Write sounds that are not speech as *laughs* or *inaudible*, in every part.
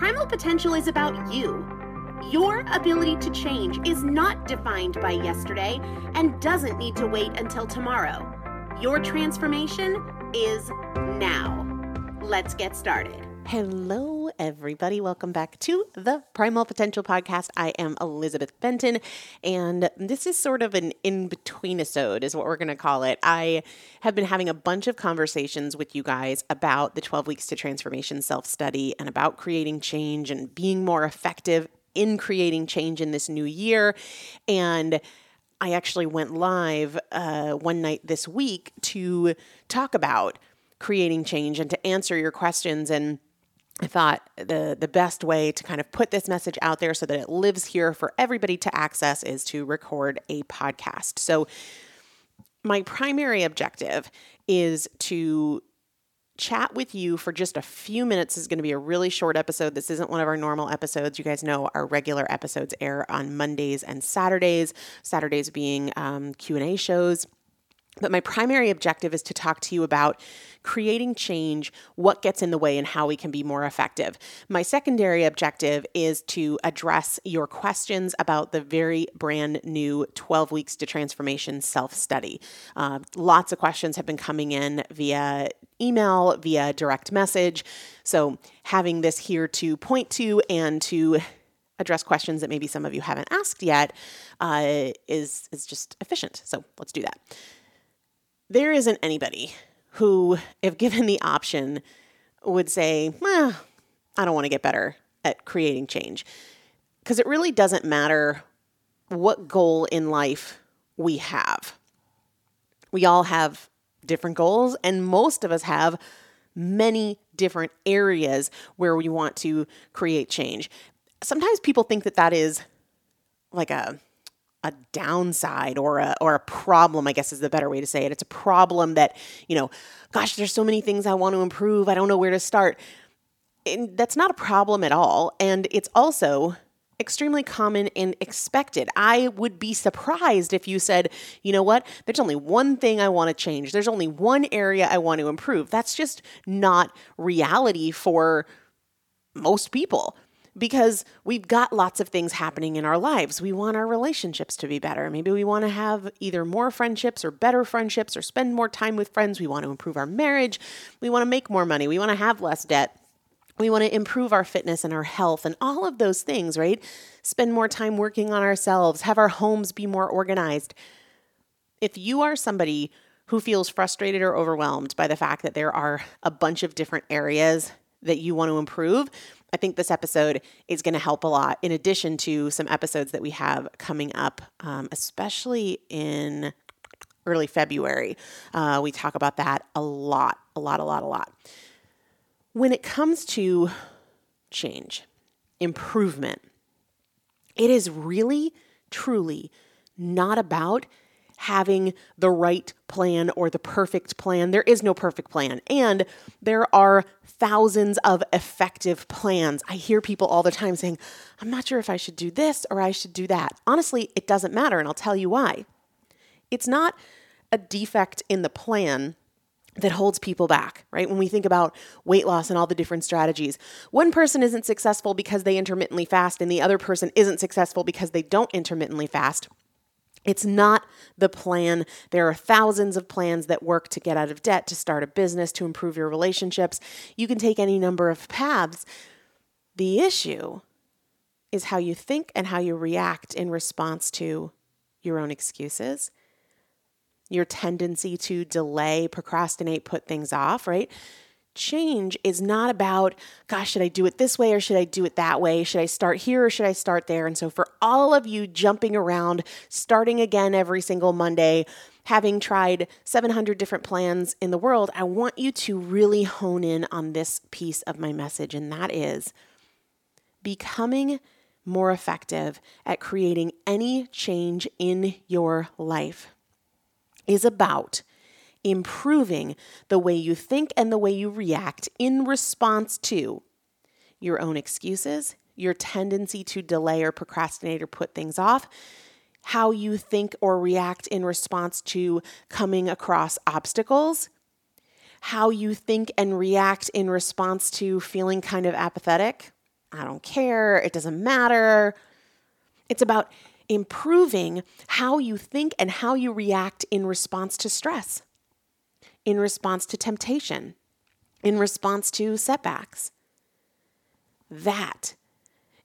Primal potential is about you. Your ability to change is not defined by yesterday and doesn't need to wait until tomorrow. Your transformation is now. Let's get started. Hello, everybody. Welcome back to the Primal Potential Podcast. I am Elizabeth Benton, and this is sort of an in between episode, is what we're going to call it. I have been having a bunch of conversations with you guys about the 12 Weeks to Transformation self study and about creating change and being more effective in creating change in this new year. And I actually went live uh, one night this week to talk about creating change and to answer your questions and I thought the the best way to kind of put this message out there so that it lives here for everybody to access is to record a podcast. So my primary objective is to chat with you for just a few minutes. This is going to be a really short episode. This isn't one of our normal episodes. You guys know our regular episodes air on mondays and saturdays saturdays being um, q&a shows but my primary objective is to talk to you about creating change, what gets in the way, and how we can be more effective. My secondary objective is to address your questions about the very brand new 12 Weeks to Transformation self study. Uh, lots of questions have been coming in via email, via direct message. So, having this here to point to and to address questions that maybe some of you haven't asked yet uh, is, is just efficient. So, let's do that there isn't anybody who, if given the option, would say, eh, I don't want to get better at creating change. Because it really doesn't matter what goal in life we have. We all have different goals, and most of us have many different areas where we want to create change. Sometimes people think that that is like a a downside or a or a problem i guess is the better way to say it. It's a problem that you know gosh there's so many things i want to improve. I don't know where to start. And that's not a problem at all. And it's also extremely common and expected. I would be surprised if you said you know what? There's only one thing i want to change. There's only one area i want to improve. That's just not reality for most people because we've got lots of things happening in our lives. We want our relationships to be better. Maybe we want to have either more friendships or better friendships or spend more time with friends. We want to improve our marriage. We want to make more money. We want to have less debt. We want to improve our fitness and our health and all of those things, right? Spend more time working on ourselves, have our homes be more organized. If you are somebody who feels frustrated or overwhelmed by the fact that there are a bunch of different areas that you want to improve, I think this episode is going to help a lot, in addition to some episodes that we have coming up, um, especially in early February. Uh, we talk about that a lot, a lot, a lot, a lot. When it comes to change, improvement, it is really, truly not about having the right plan or the perfect plan. There is no perfect plan. And there are thousands of effective plans. I hear people all the time saying, I'm not sure if I should do this or I should do that. Honestly, it doesn't matter, and I'll tell you why. It's not a defect in the plan that holds people back, right? When we think about weight loss and all the different strategies, one person isn't successful because they intermittently fast, and the other person isn't successful because they don't intermittently fast. It's not the plan. There are thousands of plans that work to get out of debt, to start a business, to improve your relationships. You can take any number of paths. The issue is how you think and how you react in response to your own excuses, your tendency to delay, procrastinate, put things off, right? Change is not about, gosh, should I do it this way or should I do it that way? Should I start here or should I start there? And so, for all of you jumping around, starting again every single Monday, having tried 700 different plans in the world, I want you to really hone in on this piece of my message, and that is becoming more effective at creating any change in your life is about improving the way you think and the way you react in response to your own excuses, your tendency to delay or procrastinate or put things off, how you think or react in response to coming across obstacles, how you think and react in response to feeling kind of apathetic. I don't care, it doesn't matter. It's about improving how you think and how you react in response to stress in response to temptation, in response to setbacks. That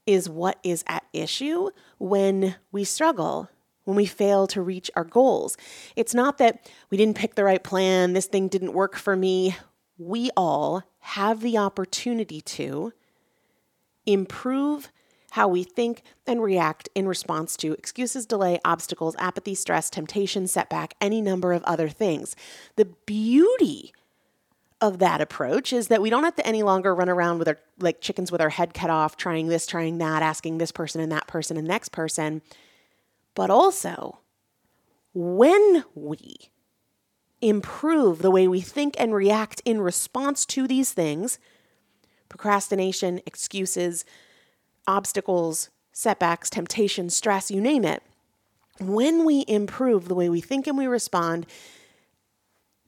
is what is at issue when we struggle, when we fail to reach our goals. It's not that we didn't pick the right plan, this thing didn't work for me. We all have the opportunity to improve how we think and react in response to excuses, delay, obstacles, apathy, stress, temptation, setback, any number of other things. The beauty of that approach is that we don't have to any longer run around with our like chickens with our head cut off, trying this, trying that, asking this person and that person and next person. But also, when we improve the way we think and react in response to these things, procrastination, excuses, obstacles, setbacks, temptation, stress, you name it, when we improve the way we think and we respond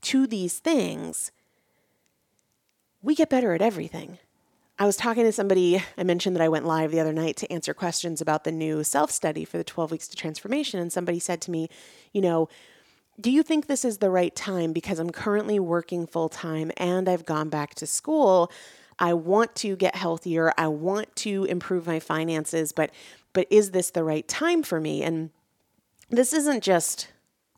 to these things, we get better at everything. I was talking to somebody, I mentioned that I went live the other night to answer questions about the new self study for the 12 weeks to transformation. And somebody said to me, you know, do you think this is the right time? Because I'm currently working full time and I've gone back to school. I want to get healthier. I want to improve my finances, but but is this the right time for me? And this isn't just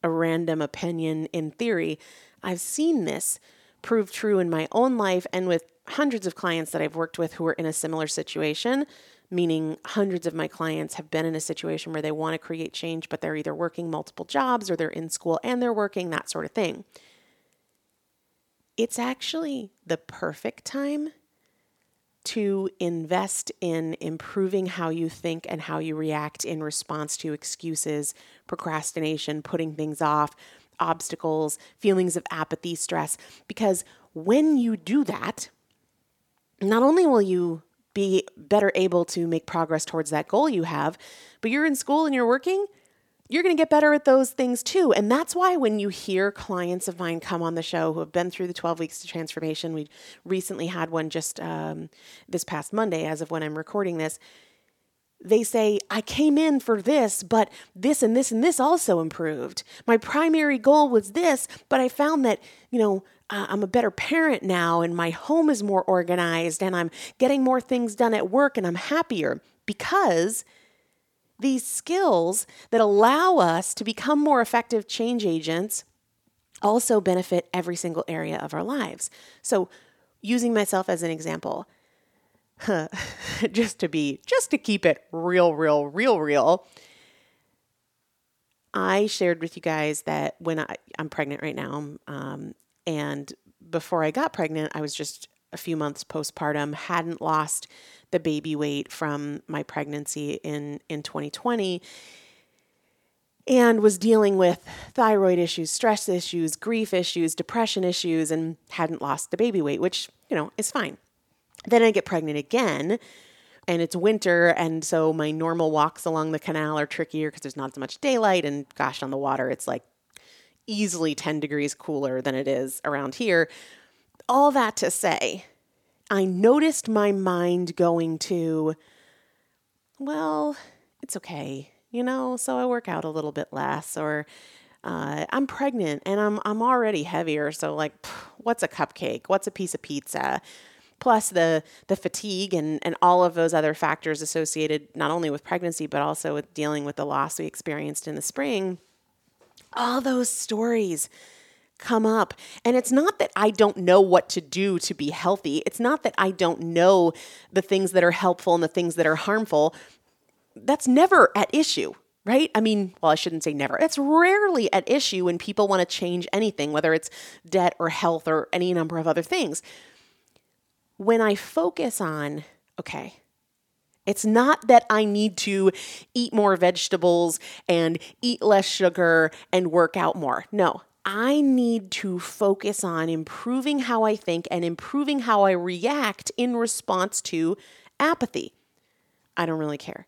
a random opinion in theory. I've seen this prove true in my own life and with hundreds of clients that I've worked with who are in a similar situation, meaning hundreds of my clients have been in a situation where they want to create change, but they're either working multiple jobs or they're in school and they're working, that sort of thing. It's actually the perfect time to invest in improving how you think and how you react in response to excuses, procrastination, putting things off, obstacles, feelings of apathy, stress. Because when you do that, not only will you be better able to make progress towards that goal you have, but you're in school and you're working, you're going to get better at those things too. And that's why when you hear clients of mine come on the show who have been through the 12 weeks to transformation, we recently had one just um, this past Monday, as of when I'm recording this. They say, I came in for this, but this and this and this also improved. My primary goal was this, but I found that, you know, uh, I'm a better parent now and my home is more organized and I'm getting more things done at work and I'm happier because these skills that allow us to become more effective change agents also benefit every single area of our lives. So, using myself as an example, *laughs* just to be, just to keep it real, real, real, real, I shared with you guys that when I, I'm pregnant right now, um, and before I got pregnant, I was just a few months postpartum, hadn't lost the baby weight from my pregnancy in, in 2020 and was dealing with thyroid issues, stress issues, grief issues, depression issues, and hadn't lost the baby weight, which, you know, is fine. Then I get pregnant again, and it's winter, and so my normal walks along the canal are trickier because there's not as much daylight, and gosh, on the water, it's like easily 10 degrees cooler than it is around here. All that to say, I noticed my mind going to, well, it's okay, you know, so I work out a little bit less, or uh, I'm pregnant and I'm I'm already heavier, so like, pff, what's a cupcake? What's a piece of pizza? Plus the the fatigue and and all of those other factors associated not only with pregnancy but also with dealing with the loss we experienced in the spring. All those stories come up. And it's not that I don't know what to do to be healthy. It's not that I don't know the things that are helpful and the things that are harmful. That's never at issue, right? I mean, well, I shouldn't say never. It's rarely at issue when people want to change anything, whether it's debt or health or any number of other things. When I focus on, okay, it's not that I need to eat more vegetables and eat less sugar and work out more. No, I need to focus on improving how I think and improving how I react in response to apathy. I don't really care.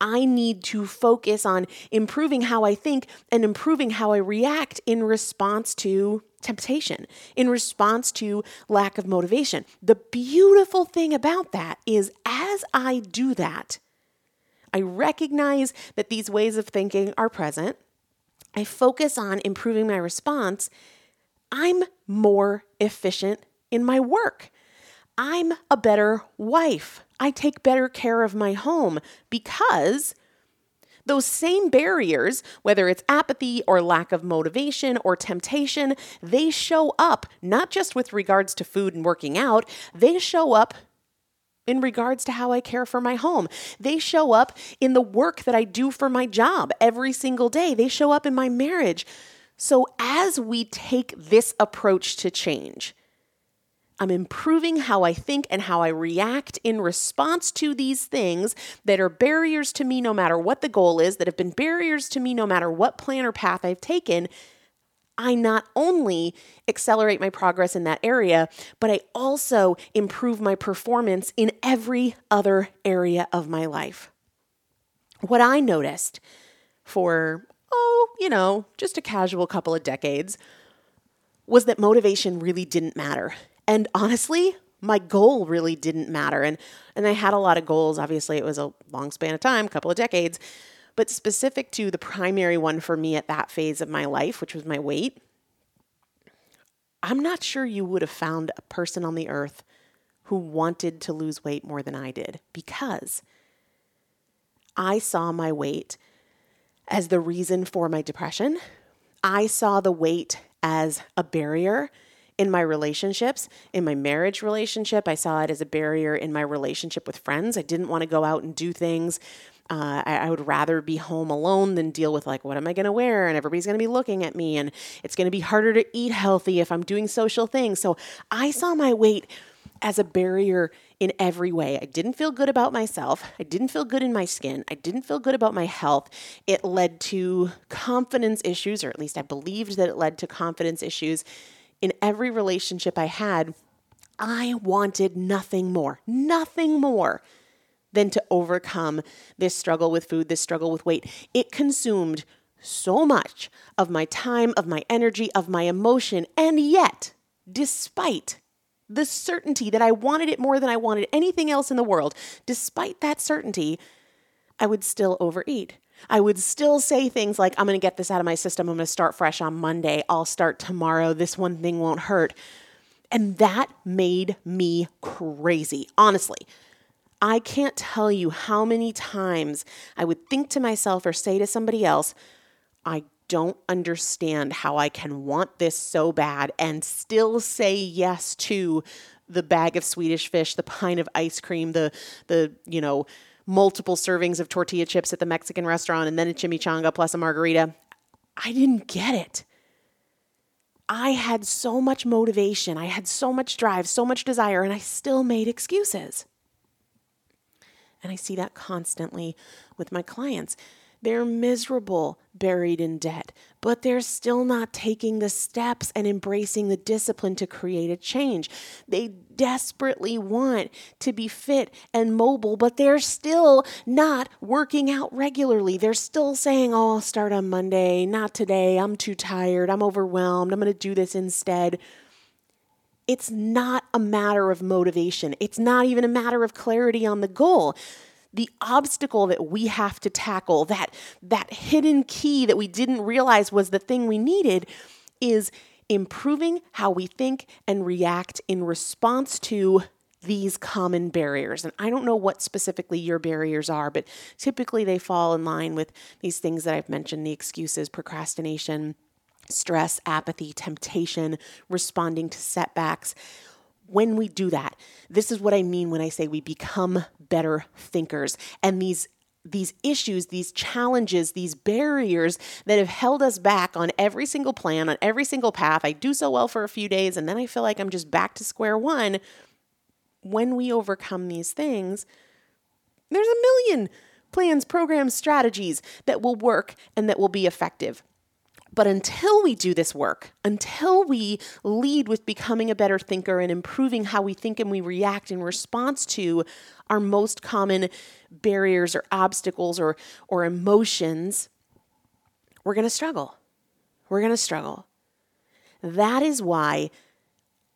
I need to focus on improving how I think and improving how I react in response to temptation, in response to lack of motivation. The beautiful thing about that is as I do that, I recognize that these ways of thinking are present. I focus on improving my response, I'm more efficient in my work. I'm a better wife. I take better care of my home because those same barriers, whether it's apathy or lack of motivation or temptation, they show up not just with regards to food and working out, they show up in regards to how I care for my home. They show up in the work that I do for my job every single day. They show up in my marriage. So, as we take this approach to change, I'm improving how I think and how I react in response to these things that are barriers to me no matter what the goal is, that have been barriers to me no matter what plan or path I've taken. I not only accelerate my progress in that area, but I also improve my performance in every other area of my life. What I noticed for, oh, you know, just a casual couple of decades was that motivation really didn't matter. And honestly, my goal really didn't matter. And and I had a lot of goals. Obviously, it was a long span of time, a couple of decades. But specific to the primary one for me at that phase of my life, which was my weight, I'm not sure you would have found a person on the earth who wanted to lose weight more than I did because I saw my weight as the reason for my depression. I saw the weight as a barrier in my relationships, in my marriage relationship. I saw it as a barrier in my relationship with friends. I didn't want to go out and do things. Uh, I, I, would rather be home alone than deal with like, what am I going to wear? And everybody's going to be looking at me. And it's going to be harder to eat healthy if I'm doing social things. So I saw my weight as a barrier in every way. I didn't feel good about myself. I didn't feel good in my skin. I didn't feel good about my health. It led to confidence issues, or at least I believed that it led to confidence issues in every relationship I had, I wanted nothing more, nothing more than to overcome this struggle with food, this struggle with weight. It consumed so much of my time, of my energy, of my emotion. And yet, despite the certainty that I wanted it more than I wanted anything else in the world, despite that certainty, I would still overeat. I would still say things like, I'm going to get this out of my system. I'm going to start fresh on Monday. I'll start tomorrow. This one thing won't hurt. And that made me crazy, honestly. I can't tell you how many times I would think to myself or say to somebody else, I don't understand how I can want this so bad and still say yes to the bag of Swedish fish, the pint of ice cream, the the, you know, multiple servings of tortilla chips at the Mexican restaurant and then a chimichanga plus a margarita. I didn't get it. I had so much motivation, I had so much drive, so much desire, and I still made excuses. And I see that constantly with my clients. They're miserable, buried in debt, but they're still not taking the steps and embracing the discipline to create a change. They desperately want to be fit and mobile, but they're still not working out regularly. They're still saying, Oh, I'll start on Monday, not today. I'm too tired. I'm overwhelmed. I'm going to do this instead. It's not a matter of motivation. It's not even a matter of clarity on the goal the obstacle that we have to tackle, that that hidden key that we didn't realize was the thing we needed is improving how we think and react in response to these common barriers. And I don't know what specifically your barriers are, but typically they fall in line with these things that I've mentioned the excuses, procrastination, stress, apathy, temptation, responding to setbacks when we do that, this is what I mean when I say we become better thinkers. And these these issues, these challenges, these barriers that have held us back on every single plan, on every single path. I do so well for a few days and then I feel like I'm just back to square one. When we overcome these things, there's a million plans, programs, strategies that will work and that will be effective. But until we do this work, until we lead with becoming a better thinker and improving how we think and we react in response to our most common barriers or obstacles or, or emotions, we're going to struggle. We're going to struggle. That is why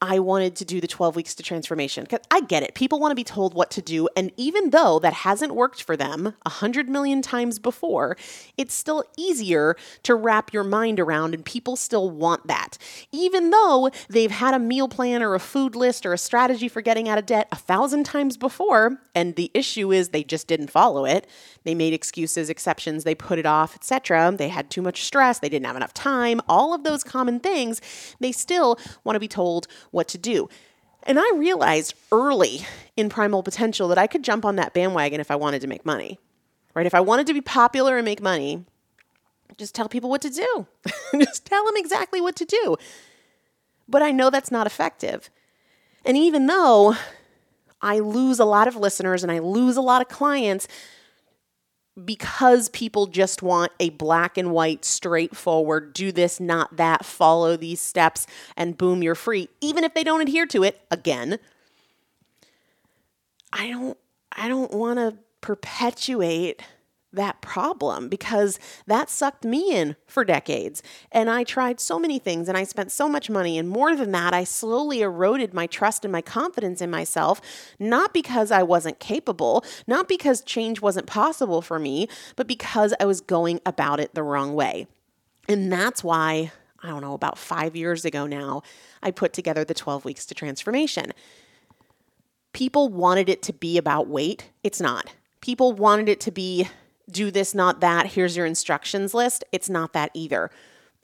I wanted to do the 12 weeks to transformation. Cause I get it. People want to be told what to do. And even though that hasn't worked for them a hundred million times before, it's still easier to wrap your mind around and people still want that. Even though they've had a meal plan or a food list or a strategy for getting out of debt a thousand times before, and the issue is they just didn't follow it. They made excuses, exceptions, they put it off, etc. They had too much stress, they didn't have enough time, all of those common things, they still want to be told what to do. And I realized early in Primal Potential that I could jump on that bandwagon if I wanted to make money, right? If I wanted to be popular and make money, just tell people what to do. *laughs* just tell them exactly what to do. But I know that's not effective. And even though I lose a lot of listeners and I lose a lot of clients because people just want a black and white, straightforward, do this, not that, follow these steps, and boom, you're free, even if they don't adhere to it, again, I don't I don't want to perpetuate that problem because that sucked me in for decades. And I tried so many things and I spent so much money. And more than that, I slowly eroded my trust and my confidence in myself, not because I wasn't capable, not because change wasn't possible for me, but because I was going about it the wrong way. And that's why, I don't know, about five years ago now, I put together the 12 weeks to transformation. People wanted it to be about weight. It's not. People wanted it to be do this, not that, here's your instructions list. It's not that either.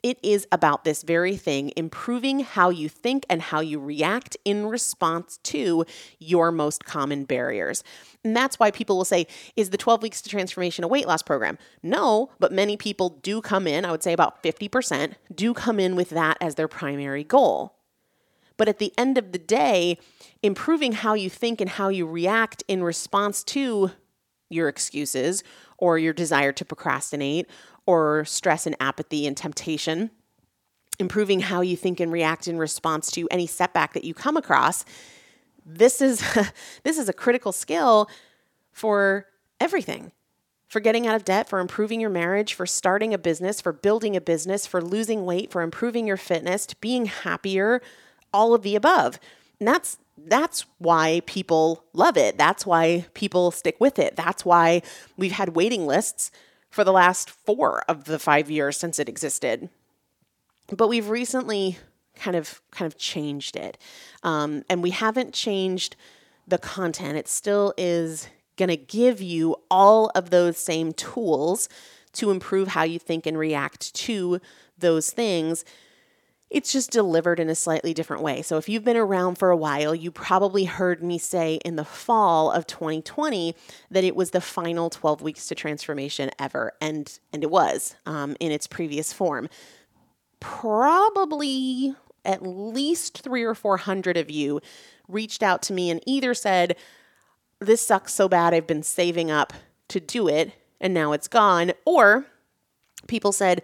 It is about this very thing, improving how you think and how you react in response to your most common barriers. And that's why people will say, Is the 12 weeks to transformation a weight loss program? No, but many people do come in, I would say about 50%, do come in with that as their primary goal. But at the end of the day, improving how you think and how you react in response to your excuses or your desire to procrastinate or stress and apathy and temptation, improving how you think and react in response to any setback that you come across. This is *laughs* this is a critical skill for everything. For getting out of debt, for improving your marriage, for starting a business, for building a business, for losing weight, for improving your fitness, to being happier, all of the above. And that's that's why people love it. That's why people stick with it. That's why we've had waiting lists for the last four of the five years since it existed. But we've recently kind of kind of changed it, um, and we haven't changed the content. It still is going to give you all of those same tools to improve how you think and react to those things it's just delivered in a slightly different way. So, if you've been around for a while, you probably heard me say in the fall of 2020 that it was the final 12 weeks to transformation ever, and and it was um, in its previous form. Probably at least three or four hundred of you reached out to me and either said, "This sucks so bad, I've been saving up to do it, and now it's gone," or people said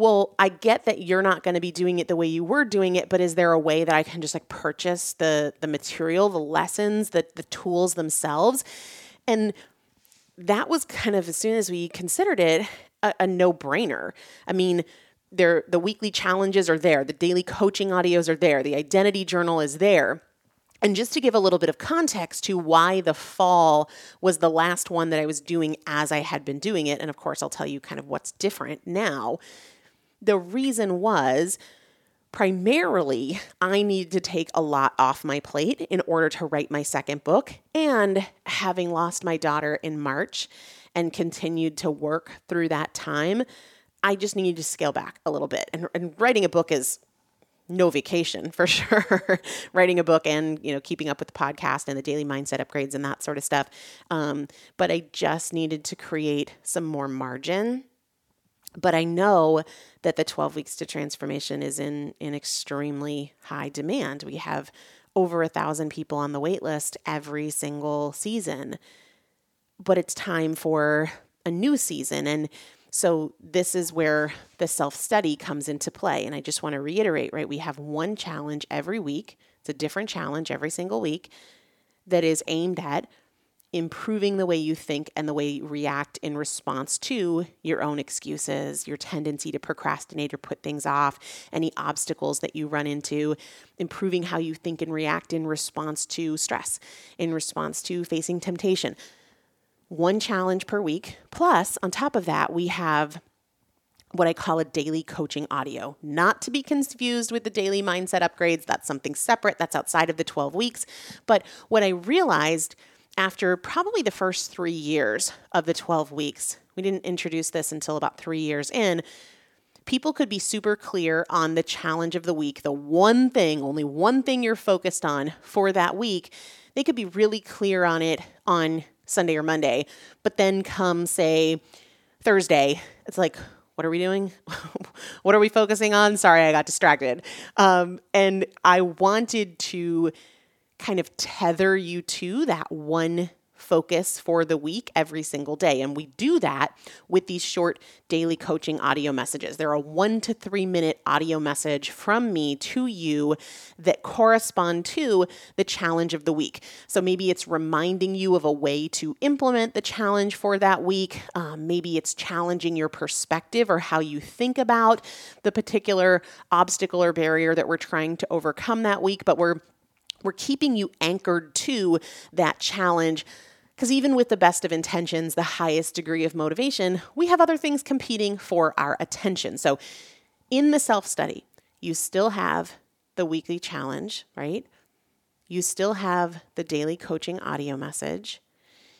well, I get that you're not going to be doing it the way you were doing it, but is there a way that I can just like purchase the the material, the lessons, the the tools themselves? And that was kind of as soon as we considered it a, a no-brainer. I mean, there the weekly challenges are there, the daily coaching audios are there, the identity journal is there. And just to give a little bit of context to why the fall was the last one that I was doing as I had been doing it, and of course, I'll tell you kind of what's different now. The reason was primarily I needed to take a lot off my plate in order to write my second book. And having lost my daughter in March and continued to work through that time, I just needed to scale back a little bit. And, and writing a book is no vacation for *laughs* sure writing a book and you know keeping up with the podcast and the daily mindset upgrades and that sort of stuff um, but i just needed to create some more margin but I know that the 12 weeks to transformation is in, in extremely high demand. We have over a thousand people on the wait list every single season. But it's time for a new season. And so this is where the self study comes into play. And I just want to reiterate, right? We have one challenge every week. It's a different challenge every single week that is aimed at improving the way you think and the way you react in response to your own excuses, your tendency to procrastinate or put things off, any obstacles that you run into, improving how you think and react in response to stress, in response to facing temptation. One challenge per week. Plus, on top of that, we have what I call a daily coaching audio, not to be confused with the daily mindset upgrades. That's something separate, that's outside of the 12 weeks. But what I realized after probably the first three years of the 12 weeks, we didn't introduce this until about three years in. People could be super clear on the challenge of the week, the one thing, only one thing you're focused on for that week. They could be really clear on it on Sunday or Monday, but then come, say, Thursday, it's like, what are we doing? *laughs* what are we focusing on? Sorry, I got distracted. Um, and I wanted to kind of tether you to that one focus for the week every single day. And we do that with these short daily coaching audio messages. They're a one to three minute audio message from me to you that correspond to the challenge of the week. So maybe it's reminding you of a way to implement the challenge for that week. Um, maybe it's challenging your perspective or how you think about the particular obstacle or barrier that we're trying to overcome that week, but we're we're keeping you anchored to that challenge because even with the best of intentions, the highest degree of motivation, we have other things competing for our attention. So, in the self study, you still have the weekly challenge, right? You still have the daily coaching audio message.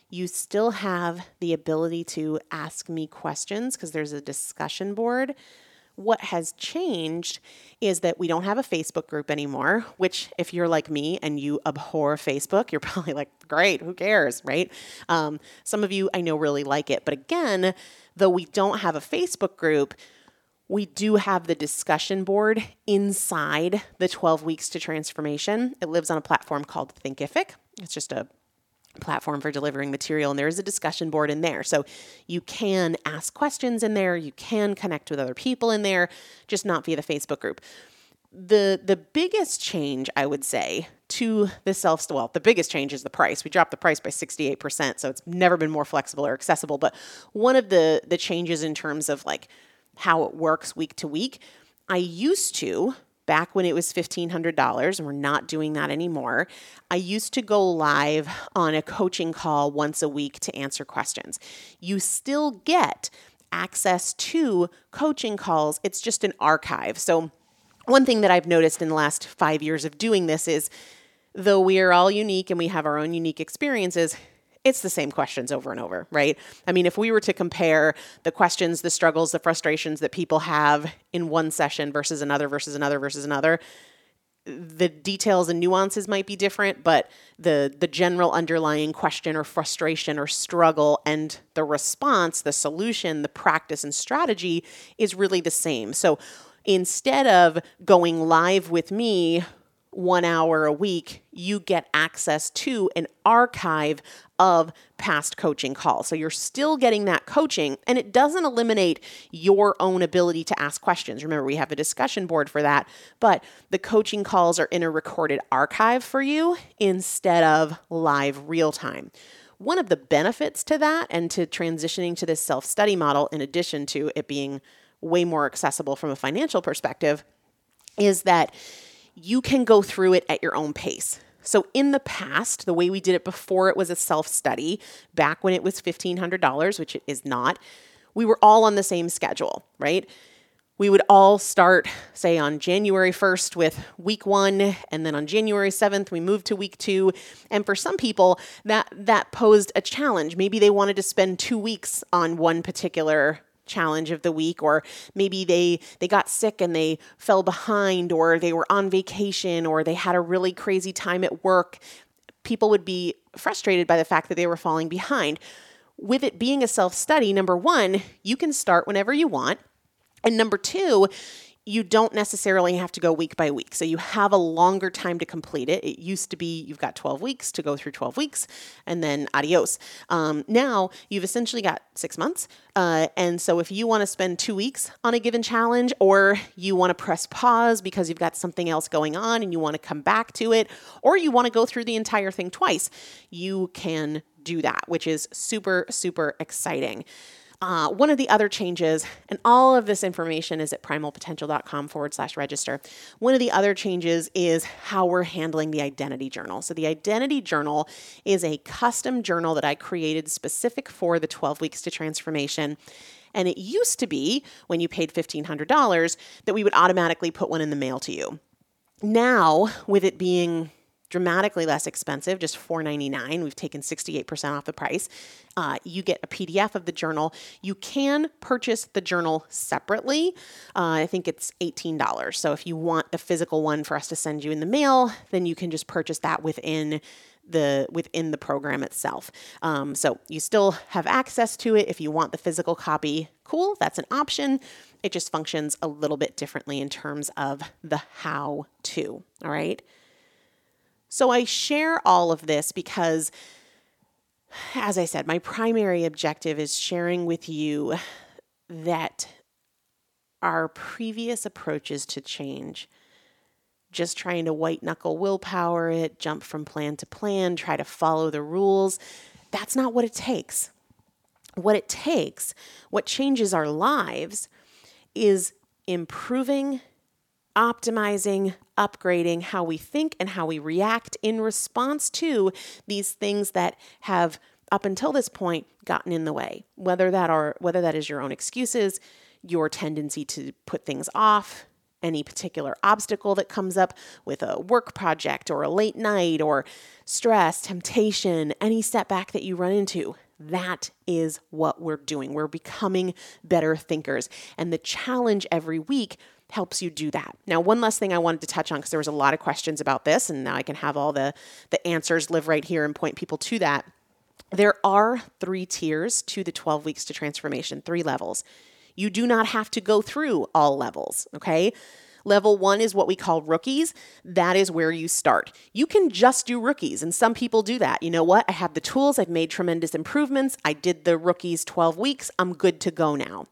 You still have the ability to ask me questions because there's a discussion board what has changed is that we don't have a Facebook group anymore, which, if you're like me and you abhor Facebook, you're *laughs* probably like, great, who cares, right? Um, some of you I know really like it. But again, though we don't have a Facebook group, we do have the discussion board inside the 12 weeks to transformation. It lives on a platform called Thinkific. It's just a platform for delivering material and there is a discussion board in there. So you can ask questions in there you can connect with other people in there just not via the facebook group. The the biggest change i would say to the self well the biggest change is the price. We dropped the price by 68% so it's never been more flexible or accessible but one of the the changes in terms of like how it works week to week i used to back when it was $1,500, and we're not doing that anymore, I used to go live on a coaching call once a week to answer questions. You still get access to coaching calls, it's just an archive. So, one thing that I've noticed in the last five years of doing this is though we are all unique and we have our own unique experiences, it's the same questions over and over, right? I mean, if we were to compare the questions, the struggles, the frustrations that people have in one session versus another versus another versus another, the details and nuances might be different, but the the general underlying question or frustration or struggle and the response, the solution, the practice and strategy is really the same. So instead of going live with me one hour a week, you get access to an archive of past coaching calls. So you're still getting that coaching, and it doesn't eliminate your own ability to ask questions. Remember, we have a discussion board for that, but the coaching calls are in a recorded archive for you instead of live real time. One of the benefits to that and to transitioning to this self study model, in addition to it being way more accessible from a financial perspective, is that you can go through it at your own pace. So, in the past, the way we did it before it was a self study, back when it was $1,500, which it is not, we were all on the same schedule, right? We would all start, say, on January 1st with week one, and then on January 7th, we moved to week two. And for some people, that, that posed a challenge. Maybe they wanted to spend two weeks on one particular challenge of the week or maybe they they got sick and they fell behind or they were on vacation or they had a really crazy time at work people would be frustrated by the fact that they were falling behind. With it being a self study number 1 you can start whenever you want. And number 2 you don't necessarily have to go week by week. So you have a longer time to complete it. It used to be you've got 12 weeks to go through 12 weeks and then adios. Um, now you've essentially got six months. Uh, and so if you want to spend two weeks on a given challenge or you want to press pause because you've got something else going on and you want to come back to it, or you want to go through the entire thing twice, you can do that, which is super, super exciting. Uh, one of the other changes, and all of this information is at primalpotential.com forward slash register. One of the other changes is how we're handling the identity journal. So, the identity journal is a custom journal that I created specific for the 12 weeks to transformation. And it used to be when you paid $1,500 that we would automatically put one in the mail to you. Now, with it being dramatically less expensive, just $4.99. We've taken 68% off the price. Uh, you get a PDF of the journal. You can purchase the journal separately. Uh, I think it's $18. So if you want the physical one for us to send you in the mail, then you can just purchase that within the within the program itself. Um, so you still have access to it if you want the physical copy. Cool, that's an option. It just functions a little bit differently in terms of the how to. All right. So I share all of this because, as I said, my primary objective is sharing with you that our previous approaches to change, just trying to white knuckle willpower it, jump from plan to plan, try to follow the rules, that's not what it takes. What it takes, what changes our lives, is improving optimizing, upgrading how we think and how we react in response to these things that have up until this point gotten in the way. Whether that are whether that is your own excuses your tendency to put things off any particular obstacle that comes up with a work project or a late night or stress temptation any setback that you run into that is what we're doing. We're becoming better thinkers. And the challenge every week helps you do that. Now, one last thing I wanted to touch on because there was a lot of questions about this, and now I can have all the, the answers live right here and point people to that. There are three tiers to the 12 weeks to transformation, three levels. You do not have to go through all levels, okay? Level one is what we call rookies. That is where you start. You can just do rookies, and some people do that. You know what? I have the tools, I've made tremendous improvements. I did the rookies 12 weeks. I'm good to go now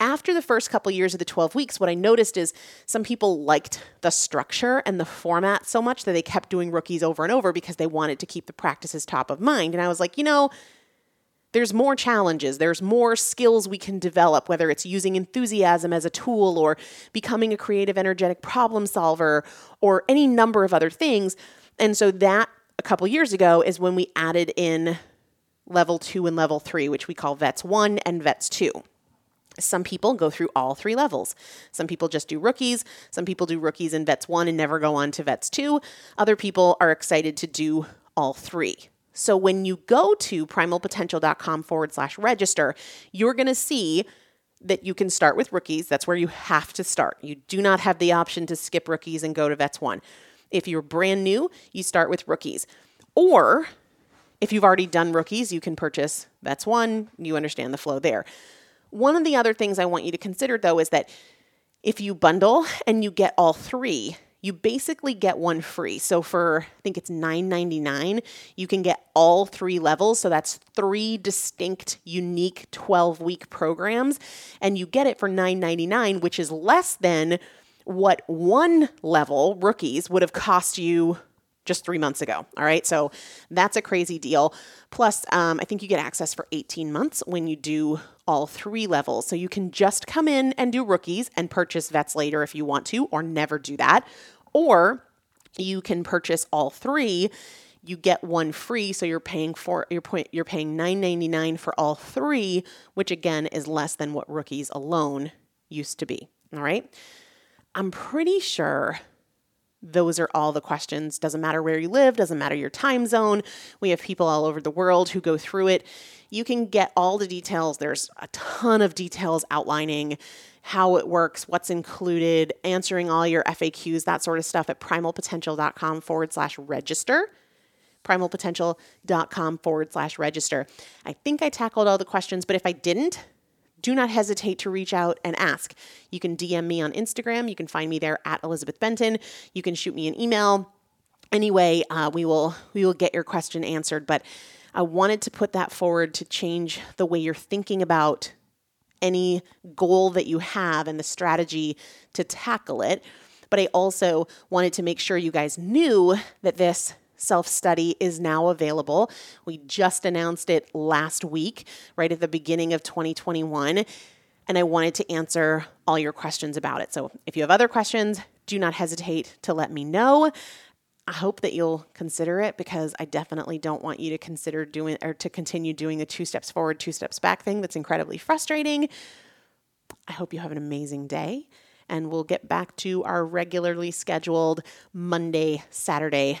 after the first couple years of the 12 weeks, what I noticed is some people liked the structure and the format so much that they kept doing rookies over and over because they wanted to keep the practices top of mind. And I was like, you know, there's more challenges, there's more skills we can develop, whether it's using enthusiasm as a tool or becoming a creative, energetic problem solver or any number of other things. And so that a couple years ago is when we added in level two and level three, which we call VETS one and VETS two. Some people go through all three levels. Some people just do rookies. Some people do rookies and VETS 1 and never go on to VETS 2. Other people are excited to do all three. So when you go to primalpotential.com forward slash register, you're going to see that you can start with rookies. That's where you have to start. You do not have the option to skip rookies and go to VETS 1. If you're brand new, you start with rookies. Or if you've already done rookies, you can purchase VETS 1. You understand the flow there. One of the other things I want you to consider though is that if you bundle and you get all three, you basically get one free. So for I think it's $9.99, you can get all three levels. So that's three distinct, unique 12 week programs. And you get it for $9.99, which is less than what one level rookies would have cost you just three months ago. All right. So that's a crazy deal. Plus, um, I think you get access for 18 months when you do all three levels. So you can just come in and do rookies and purchase vets later if you want to, or never do that. Or you can purchase all three. You get one free, so you're paying for your point. You're paying nine ninety nine for all three, which again is less than what rookies alone used to be. All right, I'm pretty sure those are all the questions. Doesn't matter where you live, doesn't matter your time zone. We have people all over the world who go through it. You can get all the details. There's a ton of details outlining how it works, what's included, answering all your FAQs, that sort of stuff at primalpotential.com forward slash register. Primalpotential.com forward slash register. I think I tackled all the questions, but if I didn't, do not hesitate to reach out and ask. You can DM me on Instagram. You can find me there at Elizabeth Benton. You can shoot me an email. Anyway, uh, we will we will get your question answered. But I wanted to put that forward to change the way you're thinking about any goal that you have and the strategy to tackle it. But I also wanted to make sure you guys knew that this self study is now available. We just announced it last week, right at the beginning of 2021. And I wanted to answer all your questions about it. So if you have other questions, do not hesitate to let me know. I hope that you'll consider it because I definitely don't want you to consider doing or to continue doing the two steps forward, two steps back thing that's incredibly frustrating. I hope you have an amazing day and we'll get back to our regularly scheduled Monday, Saturday